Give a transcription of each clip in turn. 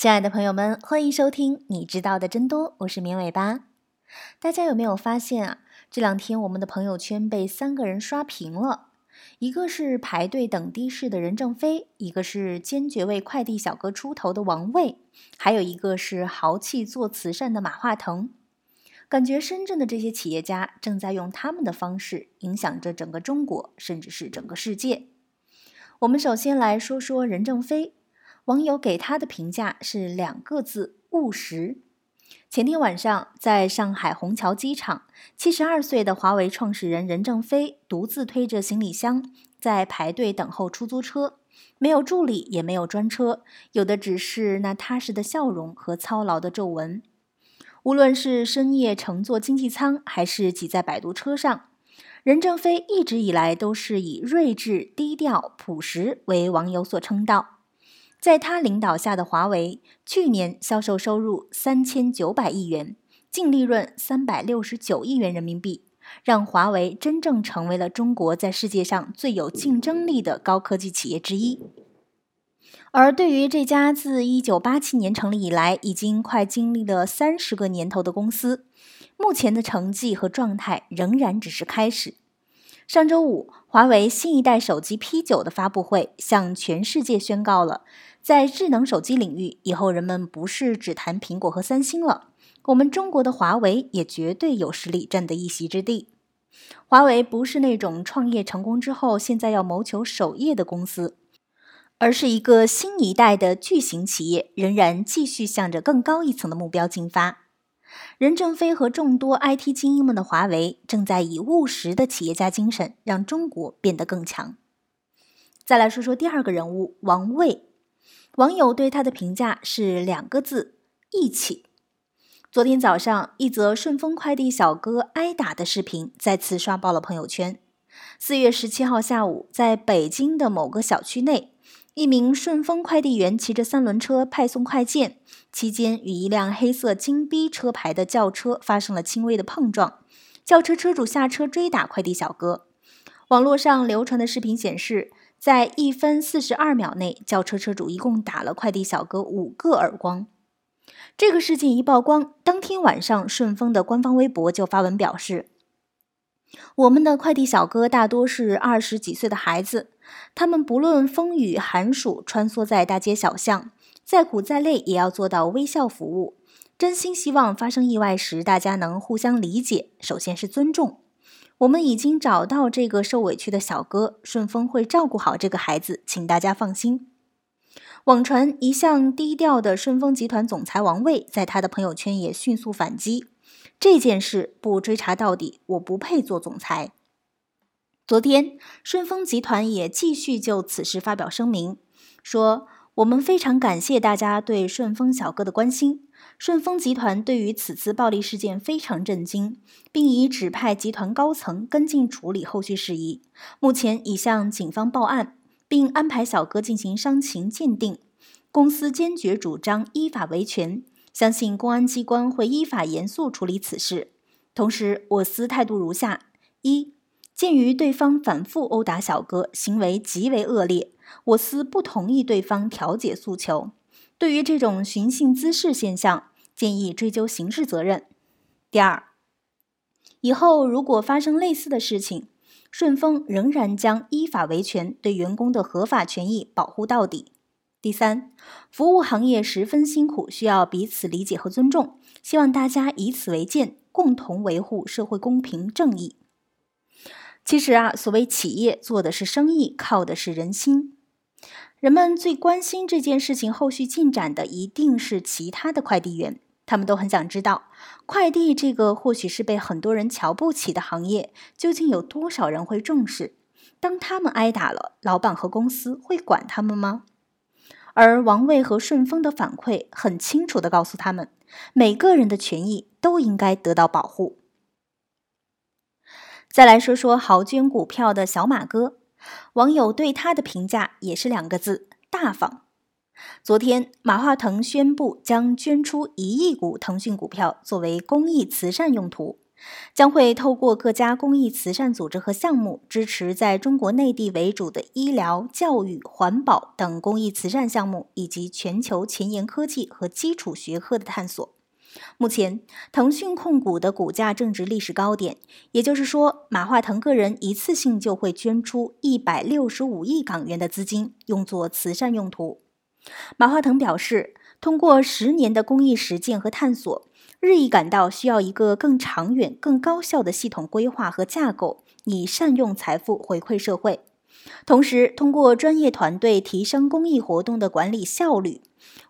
亲爱的朋友们，欢迎收听《你知道的真多》，我是绵尾巴。大家有没有发现啊？这两天我们的朋友圈被三个人刷屏了，一个是排队等的士的任正非，一个是坚决为快递小哥出头的王卫，还有一个是豪气做慈善的马化腾。感觉深圳的这些企业家正在用他们的方式影响着整个中国，甚至是整个世界。我们首先来说说任正非，网友给他的评价是两个字：务实。前天晚上，在上海虹桥机场，七十二岁的华为创始人任正非独自推着行李箱在排队等候出租车，没有助理，也没有专车，有的只是那踏实的笑容和操劳的皱纹。无论是深夜乘坐经济舱，还是挤在摆渡车上，任正非一直以来都是以睿智、低调、朴实为网友所称道。在他领导下的华为，去年销售收入三千九百亿元，净利润三百六十九亿元人民币，让华为真正成为了中国在世界上最有竞争力的高科技企业之一。而对于这家自一九八七年成立以来，已经快经历了三十个年头的公司，目前的成绩和状态仍然只是开始。上周五，华为新一代手机 P9 的发布会向全世界宣告了，在智能手机领域，以后人们不是只谈苹果和三星了，我们中国的华为也绝对有实力占得一席之地。华为不是那种创业成功之后现在要谋求守业的公司。而是一个新一代的巨型企业，仍然继续向着更高一层的目标进发。任正非和众多 IT 精英们的华为，正在以务实的企业家精神，让中国变得更强。再来说说第二个人物王卫，网友对他的评价是两个字：义气。昨天早上，一则顺丰快递小哥挨打的视频再次刷爆了朋友圈。四月十七号下午，在北京的某个小区内。一名顺丰快递员骑着三轮车派送快件，期间与一辆黑色金 B 车牌的轿车发生了轻微的碰撞，轿车车主下车追打快递小哥。网络上流传的视频显示，在一分四十二秒内，轿车车主一共打了快递小哥五个耳光。这个事件一曝光，当天晚上顺丰的官方微博就发文表示。我们的快递小哥大多是二十几岁的孩子，他们不论风雨寒暑，穿梭在大街小巷，再苦再累也要做到微笑服务。真心希望发生意外时，大家能互相理解，首先是尊重。我们已经找到这个受委屈的小哥，顺丰会照顾好这个孩子，请大家放心。网传一向低调的顺丰集团总裁王卫，在他的朋友圈也迅速反击。这件事不追查到底，我不配做总裁。昨天，顺丰集团也继续就此事发表声明，说我们非常感谢大家对顺丰小哥的关心。顺丰集团对于此次暴力事件非常震惊，并已指派集团高层跟进处理后续事宜。目前已向警方报案，并安排小哥进行伤情鉴定。公司坚决主张依法维权。相信公安机关会依法严肃处理此事。同时，我司态度如下：一、鉴于对方反复殴打小哥，行为极为恶劣，我司不同意对方调解诉求。对于这种寻衅滋事现象，建议追究刑事责任。第二，以后如果发生类似的事情，顺丰仍然将依法维权，对员工的合法权益保护到底。第三，服务行业十分辛苦，需要彼此理解和尊重。希望大家以此为鉴，共同维护社会公平正义。其实啊，所谓企业做的是生意，靠的是人心。人们最关心这件事情后续进展的，一定是其他的快递员。他们都很想知道，快递这个或许是被很多人瞧不起的行业，究竟有多少人会重视？当他们挨打了，老板和公司会管他们吗？而王卫和顺丰的反馈很清楚的告诉他们，每个人的权益都应该得到保护。再来说说豪捐股票的小马哥，网友对他的评价也是两个字：大方。昨天，马化腾宣布将捐出一亿股腾讯股票作为公益慈善用途，将会透过各家公益慈善组织和项目，支持在中国内地为主的医疗、教育、环保等公益慈善项目，以及全球前沿科技和基础学科的探索。目前，腾讯控股的股价正值历史高点，也就是说，马化腾个人一次性就会捐出一百六十五亿港元的资金，用作慈善用途。马化腾表示，通过十年的公益实践和探索。日益感到需要一个更长远、更高效的系统规划和架构，以善用财富回馈社会。同时，通过专业团队提升公益活动的管理效率，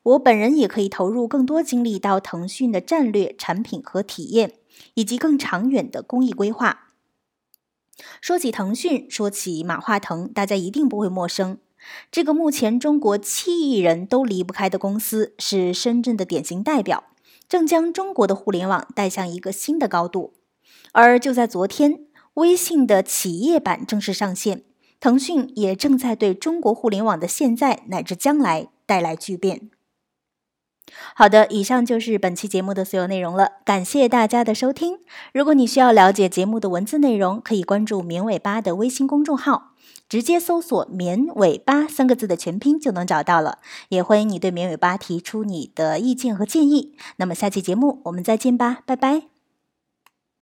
我本人也可以投入更多精力到腾讯的战略、产品和体验，以及更长远的公益规划。说起腾讯，说起马化腾，大家一定不会陌生。这个目前中国七亿人都离不开的公司，是深圳的典型代表。正将中国的互联网带向一个新的高度，而就在昨天，微信的企业版正式上线，腾讯也正在对中国互联网的现在乃至将来带来巨变。好的，以上就是本期节目的所有内容了，感谢大家的收听。如果你需要了解节目的文字内容，可以关注“绵尾巴”的微信公众号。直接搜索“绵尾巴”三个字的全拼就能找到了，也欢迎你对绵尾巴提出你的意见和建议。那么下期节目我们再见吧，拜拜。